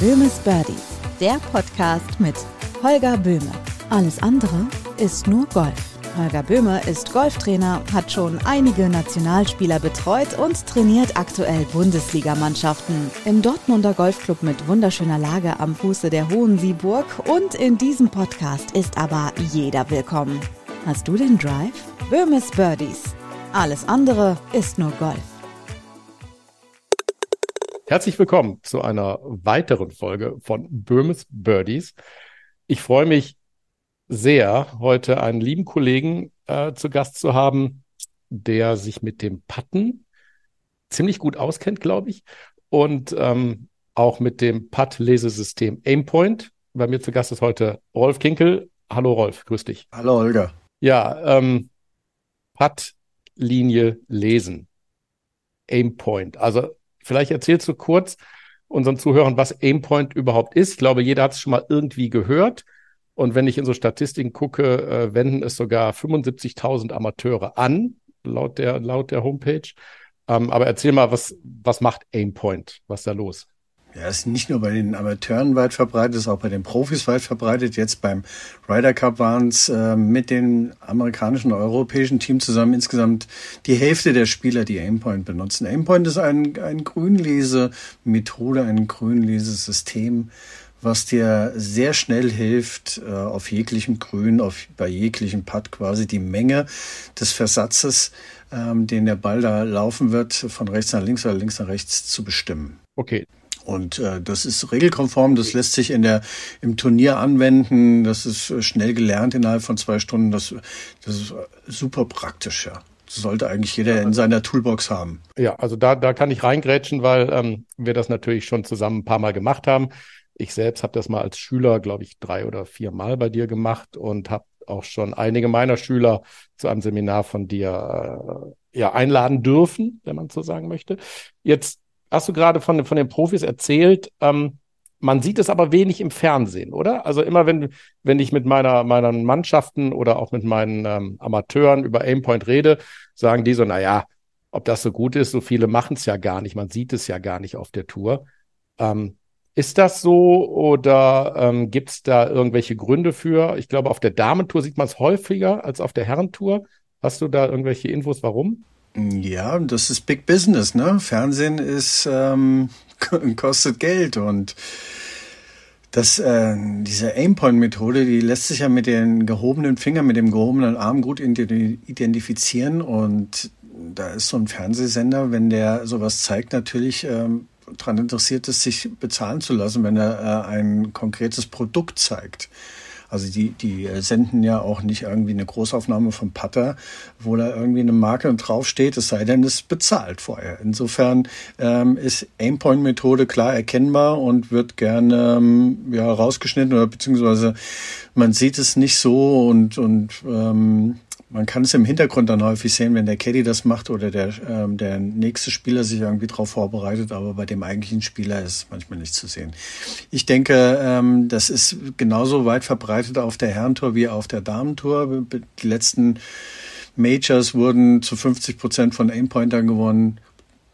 Böhmes Birdies, der Podcast mit Holger Böhme. Alles andere ist nur Golf. Holger Böhme ist Golftrainer, hat schon einige Nationalspieler betreut und trainiert aktuell Bundesligamannschaften. Im Dortmunder Golfclub mit wunderschöner Lage am Fuße der Hohen Sieburg und in diesem Podcast ist aber jeder willkommen. Hast du den Drive? Böhmes Birdies. Alles andere ist nur Golf. Herzlich willkommen zu einer weiteren Folge von Böhmes Birdies. Ich freue mich sehr, heute einen lieben Kollegen äh, zu Gast zu haben, der sich mit dem Patten ziemlich gut auskennt, glaube ich, und ähm, auch mit dem Putt-Lesesystem Aimpoint. Bei mir zu Gast ist heute Rolf Kinkel. Hallo Rolf, grüß dich. Hallo Holger. Ja, ähm, Putt-Linie lesen. Aimpoint. Also vielleicht erzählst du kurz unseren Zuhörern, was Aimpoint überhaupt ist. Ich glaube, jeder hat es schon mal irgendwie gehört. Und wenn ich in so Statistiken gucke, äh, wenden es sogar 75.000 Amateure an, laut der, laut der Homepage. Ähm, aber erzähl mal, was, was macht Aimpoint? Was ist da los? Ja, ist nicht nur bei den Amateuren weit verbreitet, ist auch bei den Profis weit verbreitet. Jetzt beim Ryder Cup waren es äh, mit den amerikanischen und europäischen Teams zusammen insgesamt die Hälfte der Spieler, die Aimpoint benutzen. Aimpoint ist ein, ein Grünlese-Methode, ein Grünlesesystem, was dir sehr schnell hilft, äh, auf jeglichem Grün, auf, bei jeglichem Putt quasi die Menge des Versatzes, ähm, den der Ball da laufen wird, von rechts nach links oder links nach rechts zu bestimmen. Okay. Und äh, das ist regelkonform, das lässt sich in der, im Turnier anwenden, das ist äh, schnell gelernt innerhalb von zwei Stunden, das, das ist super praktisch, ja. Das sollte eigentlich jeder in seiner Toolbox haben. Ja, also da, da kann ich reingrätschen, weil ähm, wir das natürlich schon zusammen ein paar Mal gemacht haben. Ich selbst habe das mal als Schüler, glaube ich, drei oder vier Mal bei dir gemacht und habe auch schon einige meiner Schüler zu einem Seminar von dir äh, ja einladen dürfen, wenn man so sagen möchte. Jetzt hast du gerade von, von den Profis erzählt. Ähm, man sieht es aber wenig im Fernsehen, oder? Also immer wenn, wenn ich mit meiner, meinen Mannschaften oder auch mit meinen ähm, Amateuren über Aimpoint rede, sagen die so, na ja, ob das so gut ist, so viele machen es ja gar nicht. Man sieht es ja gar nicht auf der Tour. Ähm, ist das so oder ähm, gibt es da irgendwelche Gründe für? Ich glaube, auf der Damentour sieht man es häufiger als auf der Herrentour. Hast du da irgendwelche Infos, warum? Ja, das ist Big Business, ne? Fernsehen ist ähm, kostet Geld und das, äh, diese Aimpoint-Methode, die lässt sich ja mit den gehobenen Fingern, mit dem gehobenen Arm gut identifizieren und da ist so ein Fernsehsender, wenn der sowas zeigt, natürlich ähm, daran interessiert ist, sich bezahlen zu lassen, wenn er äh, ein konkretes Produkt zeigt. Also die, die senden ja auch nicht irgendwie eine Großaufnahme vom Putter, wo da irgendwie eine Marke draufsteht, es sei denn, es bezahlt vorher. Insofern ähm, ist Aimpoint-Methode klar erkennbar und wird gerne ähm, ja, rausgeschnitten oder beziehungsweise man sieht es nicht so und, und ähm, man kann es im Hintergrund dann häufig sehen, wenn der Caddy das macht oder der, ähm, der nächste Spieler sich irgendwie darauf vorbereitet, aber bei dem eigentlichen Spieler ist es manchmal nicht zu sehen. Ich denke, ähm, das ist genauso weit verbreitet auf der Herrentour wie auf der Damentour. Die letzten Majors wurden zu 50 Prozent von Aimpointern gewonnen.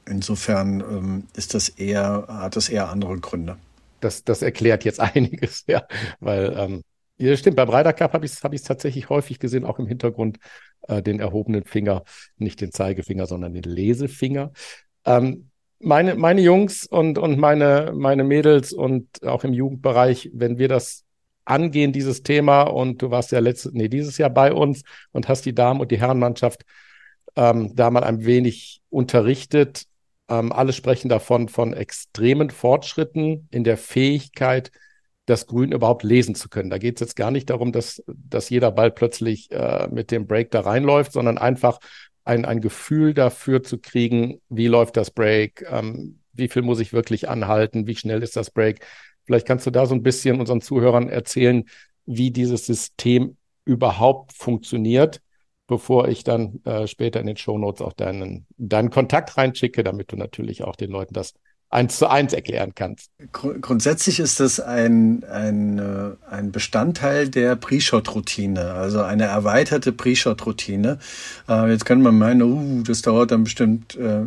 Insofern ähm, ist das eher, hat das eher andere Gründe. Das, das erklärt jetzt einiges, ja, weil ähm, ja, stimmt. Beim Ryder Cup habe ich es hab tatsächlich häufig gesehen, auch im Hintergrund äh, den erhobenen Finger, nicht den Zeigefinger, sondern den Lesefinger. Ähm, meine, meine Jungs und, und meine, meine Mädels und auch im Jugendbereich, wenn wir das angehen, dieses Thema, und du warst ja letztes, nee, dieses Jahr bei uns und hast die Damen- und die Herrenmannschaft ähm, da mal ein wenig unterrichtet. Ähm, alle sprechen davon von extremen Fortschritten in der Fähigkeit, das Grün überhaupt lesen zu können. Da geht es jetzt gar nicht darum, dass, dass jeder Ball plötzlich äh, mit dem Break da reinläuft, sondern einfach ein, ein Gefühl dafür zu kriegen, wie läuft das Break, ähm, wie viel muss ich wirklich anhalten, wie schnell ist das Break. Vielleicht kannst du da so ein bisschen unseren Zuhörern erzählen, wie dieses System überhaupt funktioniert, bevor ich dann äh, später in den Show Notes auch deinen, deinen Kontakt reinschicke, damit du natürlich auch den Leuten das eins zu eins erklären kannst. Grundsätzlich ist das ein, ein, äh, ein Bestandteil der Pre-Shot-Routine, also eine erweiterte Pre-Shot-Routine. Äh, jetzt kann man meinen, uh, das dauert dann bestimmt äh,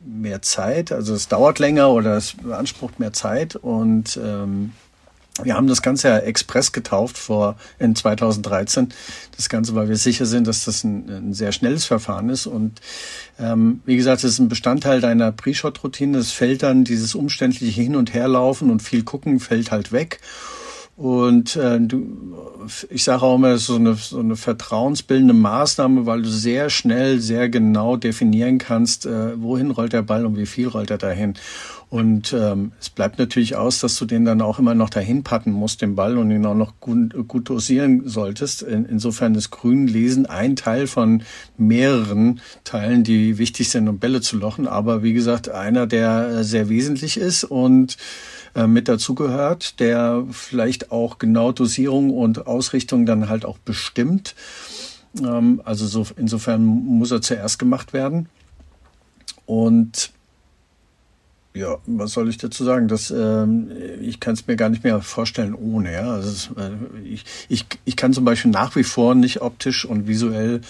mehr Zeit, also es dauert länger oder es beansprucht mehr Zeit und ähm, wir haben das Ganze ja Express getauft vor in 2013. Das Ganze, weil wir sicher sind, dass das ein, ein sehr schnelles Verfahren ist. Und ähm, wie gesagt, es ist ein Bestandteil deiner Pre-Shot-Routine. Das fällt dann dieses umständliche Hin- und Herlaufen und viel gucken fällt halt weg. Und äh, du, ich sage auch immer, so eine, so eine vertrauensbildende Maßnahme, weil du sehr schnell, sehr genau definieren kannst, äh, wohin rollt der Ball und wie viel rollt er dahin. Und ähm, es bleibt natürlich aus, dass du den dann auch immer noch dahin patten musst, den Ball, und ihn auch noch gut, gut dosieren solltest. In, insofern ist Grünlesen ein Teil von mehreren Teilen, die wichtig sind, um Bälle zu lochen. Aber wie gesagt, einer, der sehr wesentlich ist und äh, mit dazugehört, der vielleicht auch genau Dosierung und Ausrichtung dann halt auch bestimmt. Ähm, also so, insofern muss er zuerst gemacht werden. Und ja, was soll ich dazu sagen? Das, ähm, ich kann es mir gar nicht mehr vorstellen ohne. Ja? Also äh, ich, ich, ich kann zum Beispiel nach wie vor nicht optisch und visuell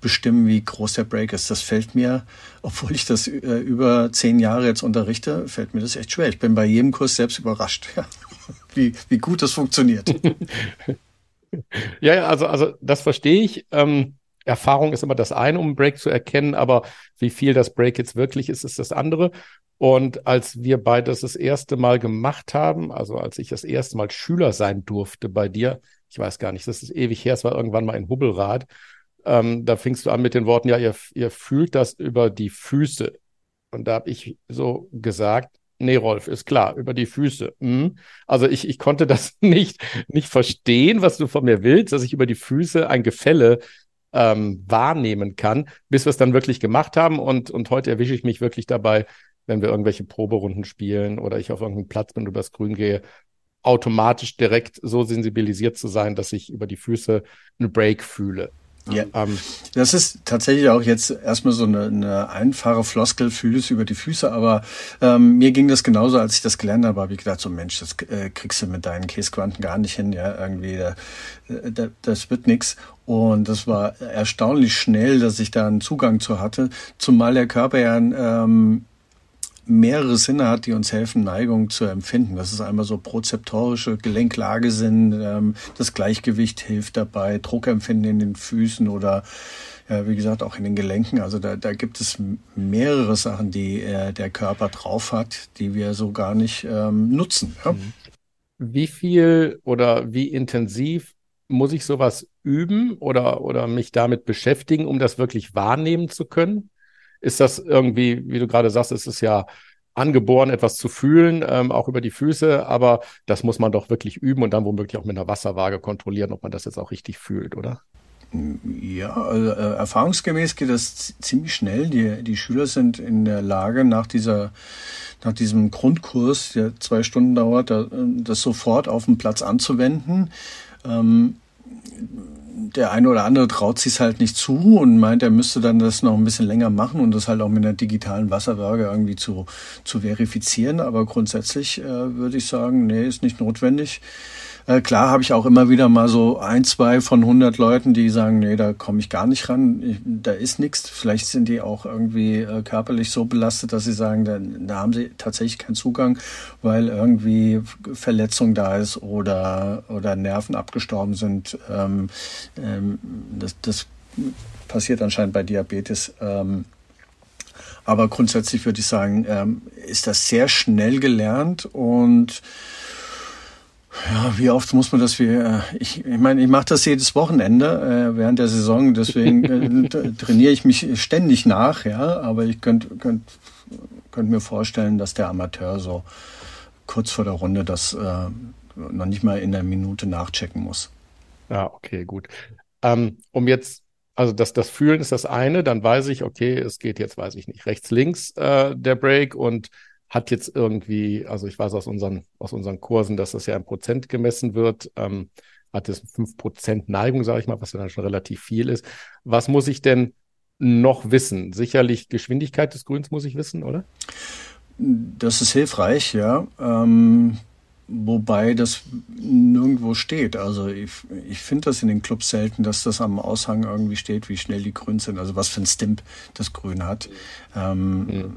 bestimmen, wie groß der Break ist. Das fällt mir, obwohl ich das äh, über zehn Jahre jetzt unterrichte, fällt mir das echt schwer. Ich bin bei jedem Kurs selbst überrascht, ja. wie, wie gut das funktioniert. ja, also, also das verstehe ich. Ähm Erfahrung ist immer das eine, um Break zu erkennen, aber wie viel das Break jetzt wirklich ist, ist das andere. Und als wir beides das erste Mal gemacht haben, also als ich das erste Mal Schüler sein durfte bei dir, ich weiß gar nicht, das ist ewig her, es war irgendwann mal in Hubbelrad, ähm, da fingst du an mit den Worten, ja, ihr, ihr fühlt das über die Füße. Und da habe ich so gesagt, nee, Rolf, ist klar, über die Füße. Hm. Also ich, ich konnte das nicht, nicht verstehen, was du von mir willst, dass ich über die Füße ein Gefälle ähm, wahrnehmen kann, bis wir es dann wirklich gemacht haben. Und, und heute erwische ich mich wirklich dabei, wenn wir irgendwelche Proberunden spielen oder ich auf irgendeinen Platz bin und übers Grün gehe, automatisch direkt so sensibilisiert zu sein, dass ich über die Füße einen Break fühle. Ja, ähm, das ist tatsächlich auch jetzt erstmal so eine, eine einfache Floskel, fühlst über die Füße, aber ähm, mir ging das genauso, als ich das gelernt habe, habe ich gedacht, so Mensch, das äh, kriegst du mit deinen Käsequanten gar nicht hin, ja, irgendwie, äh, das wird nix. Und das war erstaunlich schnell, dass ich da einen Zugang zu hatte, zumal der Körper ja ähm, mehrere Sinne hat, die uns helfen, Neigung zu empfinden. Das ist einmal so prozeptorische Gelenklage sind, ähm, das Gleichgewicht hilft dabei, Druckempfinden in den Füßen oder ja, wie gesagt, auch in den Gelenken. Also da, da gibt es mehrere Sachen, die äh, der Körper drauf hat, die wir so gar nicht ähm, nutzen. Ja? Mhm. Wie viel oder wie intensiv muss ich sowas üben oder, oder mich damit beschäftigen, um das wirklich wahrnehmen zu können? Ist das irgendwie, wie du gerade sagst, ist es ja angeboren, etwas zu fühlen, ähm, auch über die Füße, aber das muss man doch wirklich üben und dann womöglich auch mit einer Wasserwaage kontrollieren, ob man das jetzt auch richtig fühlt, oder? Ja, also, äh, erfahrungsgemäß geht das ziemlich schnell. Die, die Schüler sind in der Lage, nach dieser nach diesem Grundkurs, der zwei Stunden dauert, das sofort auf dem Platz anzuwenden. Ähm, der eine oder andere traut sich halt nicht zu und meint, er müsste dann das noch ein bisschen länger machen und das halt auch mit einer digitalen Wasserwaage irgendwie zu, zu verifizieren. Aber grundsätzlich äh, würde ich sagen, nee, ist nicht notwendig. Äh, klar habe ich auch immer wieder mal so ein, zwei von 100 Leuten, die sagen, nee, da komme ich gar nicht ran, ich, da ist nichts. Vielleicht sind die auch irgendwie äh, körperlich so belastet, dass sie sagen, da, da haben sie tatsächlich keinen Zugang, weil irgendwie Verletzung da ist oder, oder Nerven abgestorben sind. Ähm, ähm, das, das passiert anscheinend bei Diabetes. Ähm, aber grundsätzlich würde ich sagen, ähm, ist das sehr schnell gelernt und ja, wie oft muss man das? Wie, äh, ich, ich meine, ich mache das jedes Wochenende äh, während der Saison, deswegen äh, trainiere ich mich ständig nach, ja. Aber ich könnte könnt, könnt mir vorstellen, dass der Amateur so kurz vor der Runde das äh, noch nicht mal in der Minute nachchecken muss. Ja, okay, gut. Ähm, um jetzt, also das, das Fühlen ist das eine, dann weiß ich, okay, es geht jetzt, weiß ich nicht, rechts, links äh, der Break und hat jetzt irgendwie, also ich weiß aus unseren, aus unseren Kursen, dass das ja in Prozent gemessen wird, ähm, hat fünf Prozent Neigung, sage ich mal, was ja dann schon relativ viel ist. Was muss ich denn noch wissen? Sicherlich Geschwindigkeit des Grüns muss ich wissen, oder? Das ist hilfreich, ja. Ähm, Wobei das nirgendwo steht. Also ich, ich finde das in den Clubs selten, dass das am Aushang irgendwie steht, wie schnell die grün sind, also was für ein Stimp das Grün hat. Ähm, mhm.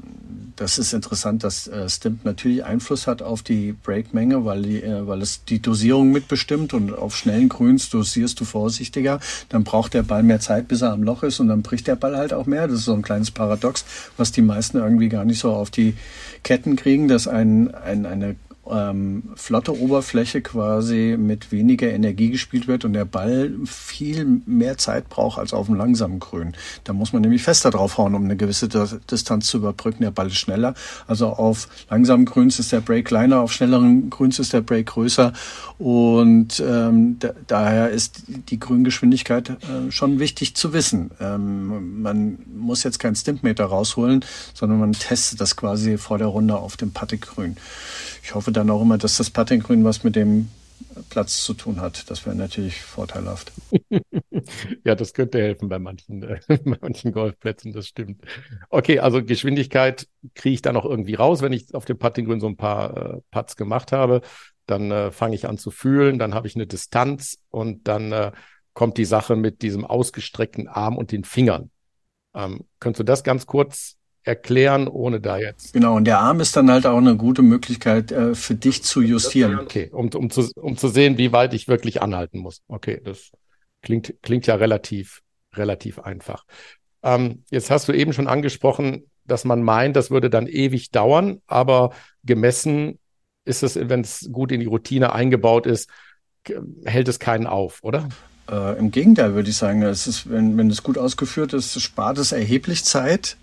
Das ist interessant, dass äh, Stimp natürlich Einfluss hat auf die Breakmenge, weil, die, äh, weil es die Dosierung mitbestimmt und auf schnellen Grüns dosierst du vorsichtiger. Dann braucht der Ball mehr Zeit, bis er am Loch ist und dann bricht der Ball halt auch mehr. Das ist so ein kleines Paradox, was die meisten irgendwie gar nicht so auf die Ketten kriegen, dass ein, ein, eine ähm, flotte Oberfläche quasi mit weniger Energie gespielt wird und der Ball viel mehr Zeit braucht als auf dem langsamen Grün. Da muss man nämlich fester draufhauen, um eine gewisse Distanz zu überbrücken. Der Ball ist schneller. Also auf langsamen Grüns ist der Break kleiner, auf schnelleren Grüns ist der Break größer und ähm, da, daher ist die Grüngeschwindigkeit äh, schon wichtig zu wissen. Ähm, man muss jetzt keinen Stimpmeter rausholen, sondern man testet das quasi vor der Runde auf dem Pattegrün. Ich hoffe dann auch immer, dass das Puttinggrün was mit dem Platz zu tun hat. Das wäre natürlich vorteilhaft. ja, das könnte helfen bei manchen, äh, manchen Golfplätzen, das stimmt. Okay, also Geschwindigkeit kriege ich dann auch irgendwie raus, wenn ich auf dem Puttinggrün so ein paar äh, Putts gemacht habe. Dann äh, fange ich an zu fühlen, dann habe ich eine Distanz und dann äh, kommt die Sache mit diesem ausgestreckten Arm und den Fingern. Ähm, könntest du das ganz kurz erklären, ohne da jetzt. Genau, und der Arm ist dann halt auch eine gute Möglichkeit äh, für dich zu justieren. Okay, um, um, zu, um zu sehen, wie weit ich wirklich anhalten muss. Okay, das klingt, klingt ja relativ, relativ einfach. Ähm, jetzt hast du eben schon angesprochen, dass man meint, das würde dann ewig dauern, aber gemessen ist es, wenn es gut in die Routine eingebaut ist, hält es keinen auf, oder? Äh, Im Gegenteil würde ich sagen, es ist, wenn, wenn es gut ausgeführt ist, spart es erheblich Zeit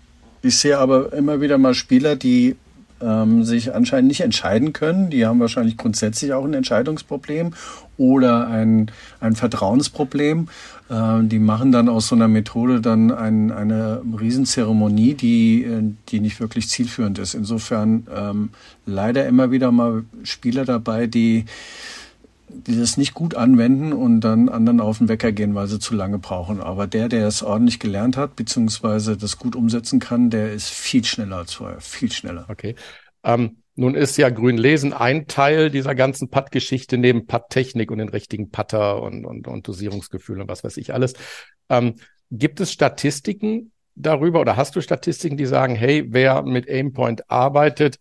ich sehe aber immer wieder mal Spieler, die ähm, sich anscheinend nicht entscheiden können. Die haben wahrscheinlich grundsätzlich auch ein Entscheidungsproblem oder ein, ein Vertrauensproblem. Äh, die machen dann aus so einer Methode dann ein, eine Riesenzeremonie, die, äh, die nicht wirklich zielführend ist. Insofern ähm, leider immer wieder mal Spieler dabei, die die das nicht gut anwenden und dann anderen auf den Wecker gehen, weil sie zu lange brauchen. Aber der, der es ordentlich gelernt hat, beziehungsweise das gut umsetzen kann, der ist viel schneller als vorher, viel schneller. Okay. Ähm, nun ist ja Grünlesen ein Teil dieser ganzen Putt-Geschichte neben Putt-Technik und den richtigen Putter und, und, und Dosierungsgefühl und was weiß ich alles. Ähm, gibt es Statistiken darüber oder hast du Statistiken, die sagen, hey, wer mit Aimpoint arbeitet,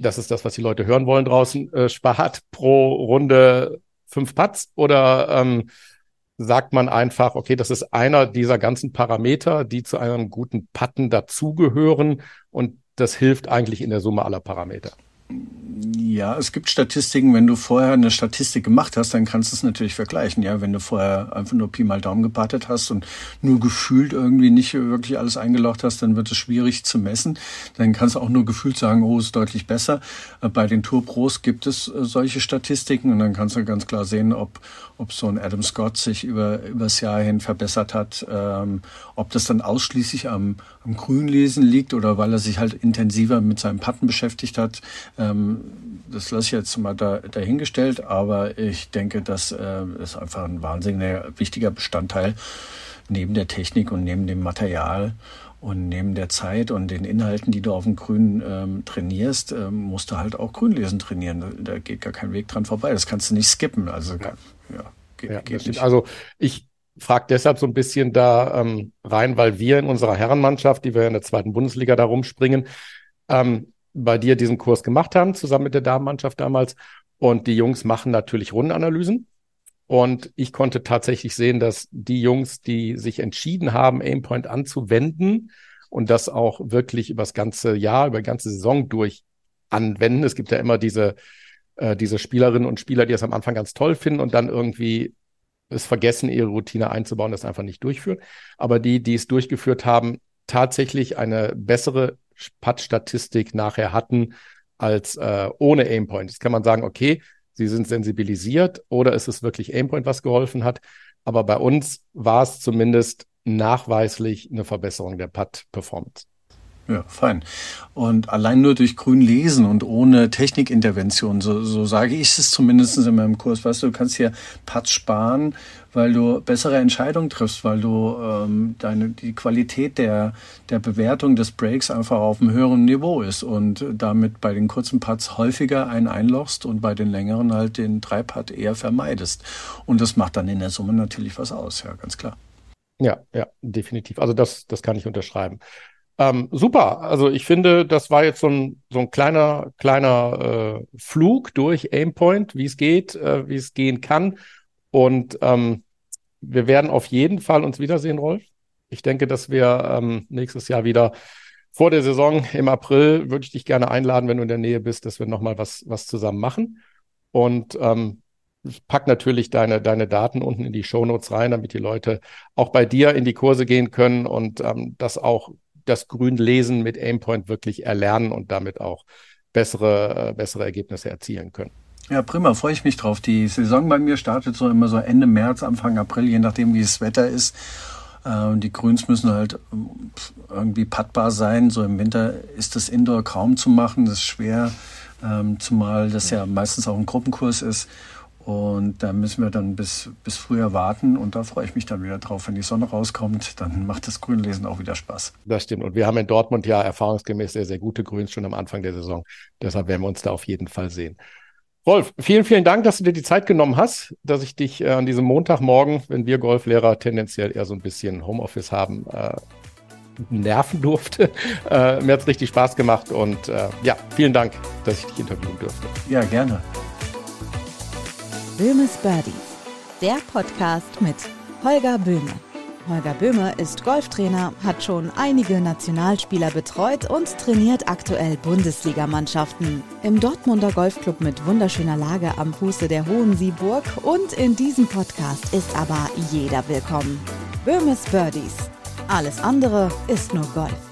das ist das, was die Leute hören wollen draußen, äh, spart pro Runde fünf Putts oder ähm, sagt man einfach, okay, das ist einer dieser ganzen Parameter, die zu einem guten Putten dazugehören und das hilft eigentlich in der Summe aller Parameter. Ja, es gibt Statistiken, wenn du vorher eine Statistik gemacht hast, dann kannst du es natürlich vergleichen. Ja, wenn du vorher einfach nur Pi mal Daumen gepattet hast und nur gefühlt irgendwie nicht wirklich alles eingeloggt hast, dann wird es schwierig zu messen. Dann kannst du auch nur gefühlt sagen, oh, ist deutlich besser. Äh, bei den Tour Pros gibt es äh, solche Statistiken und dann kannst du ganz klar sehen, ob, ob so ein Adam Scott sich über übers Jahr hin verbessert hat, ähm, ob das dann ausschließlich am, am Grünlesen liegt oder weil er sich halt intensiver mit seinem Patten beschäftigt hat. Ähm, das lasse ich jetzt mal da, dahingestellt, aber ich denke, das äh, ist einfach ein wahnsinnig wichtiger Bestandteil neben der Technik und neben dem Material und neben der Zeit und den Inhalten, die du auf dem Grün ähm, trainierst, ähm, musst du halt auch Grünlesen trainieren. Da, da, geht gar kein Weg dran vorbei. Das kannst du nicht skippen. Also ja, ja geht, ja, geht nicht. Also ich frage deshalb so ein bisschen da ähm, rein, weil wir in unserer Herrenmannschaft, die wir in der zweiten Bundesliga da rumspringen, ähm, bei dir diesen Kurs gemacht haben, zusammen mit der Damenmannschaft damals. Und die Jungs machen natürlich Rundenanalysen. Und ich konnte tatsächlich sehen, dass die Jungs, die sich entschieden haben, Aimpoint anzuwenden und das auch wirklich über das ganze Jahr, über die ganze Saison durch anwenden. Es gibt ja immer diese, äh, diese Spielerinnen und Spieler, die es am Anfang ganz toll finden und dann irgendwie es vergessen, ihre Routine einzubauen, das einfach nicht durchführen. Aber die, die es durchgeführt haben, tatsächlich eine bessere Putt-Statistik nachher hatten als äh, ohne Aimpoint. Jetzt kann man sagen, okay, sie sind sensibilisiert oder ist es wirklich Aimpoint, was geholfen hat. Aber bei uns war es zumindest nachweislich eine Verbesserung der Putt-Performance. Ja, fein. Und allein nur durch grün lesen und ohne Technikintervention, so, so sage ich es zumindest in meinem Kurs, weißt du, du kannst hier Patz sparen, weil du bessere Entscheidungen triffst, weil du ähm, deine, die Qualität der, der Bewertung des Breaks einfach auf einem höheren Niveau ist und damit bei den kurzen Putts häufiger einen einlochst und bei den längeren halt den Dreipad eher vermeidest. Und das macht dann in der Summe natürlich was aus, ja, ganz klar. Ja, ja, definitiv. Also das, das kann ich unterschreiben. Ähm, super. Also ich finde, das war jetzt so ein, so ein kleiner, kleiner äh, Flug durch Aimpoint, wie es geht, äh, wie es gehen kann. Und ähm, wir werden auf jeden Fall uns wiedersehen, Rolf. Ich denke, dass wir ähm, nächstes Jahr wieder vor der Saison im April würde ich dich gerne einladen, wenn du in der Nähe bist, dass wir nochmal was, was zusammen machen. Und ähm, pack natürlich deine, deine Daten unten in die Shownotes rein, damit die Leute auch bei dir in die Kurse gehen können und ähm, das auch das Grünlesen mit Aimpoint wirklich erlernen und damit auch bessere, äh, bessere Ergebnisse erzielen können. Ja, prima, freue ich mich drauf. Die Saison bei mir startet so immer so Ende März, Anfang April, je nachdem, wie das Wetter ist. Äh, die Grüns müssen halt äh, irgendwie pattbar sein. So im Winter ist das Indoor kaum zu machen, das ist schwer, ähm, zumal das ja meistens auch ein Gruppenkurs ist. Und da müssen wir dann bis, bis früher warten und da freue ich mich dann wieder drauf. Wenn die Sonne rauskommt, dann macht das Grünlesen auch wieder Spaß. Das stimmt. Und wir haben in Dortmund ja erfahrungsgemäß sehr, sehr gute Grüns schon am Anfang der Saison. Deshalb werden wir uns da auf jeden Fall sehen. Rolf, vielen, vielen Dank, dass du dir die Zeit genommen hast, dass ich dich äh, an diesem Montagmorgen, wenn wir Golflehrer tendenziell eher so ein bisschen Homeoffice haben, äh, nerven durfte. Äh, mir hat es richtig Spaß gemacht und äh, ja, vielen Dank, dass ich dich interviewen durfte. Ja, gerne. Böhmes Birdies, der Podcast mit Holger Böhme. Holger Böhme ist Golftrainer, hat schon einige Nationalspieler betreut und trainiert aktuell Bundesligamannschaften. Im Dortmunder Golfclub mit wunderschöner Lage am Fuße der Hohen Sieburg und in diesem Podcast ist aber jeder willkommen. Böhmes Birdies. Alles andere ist nur Golf.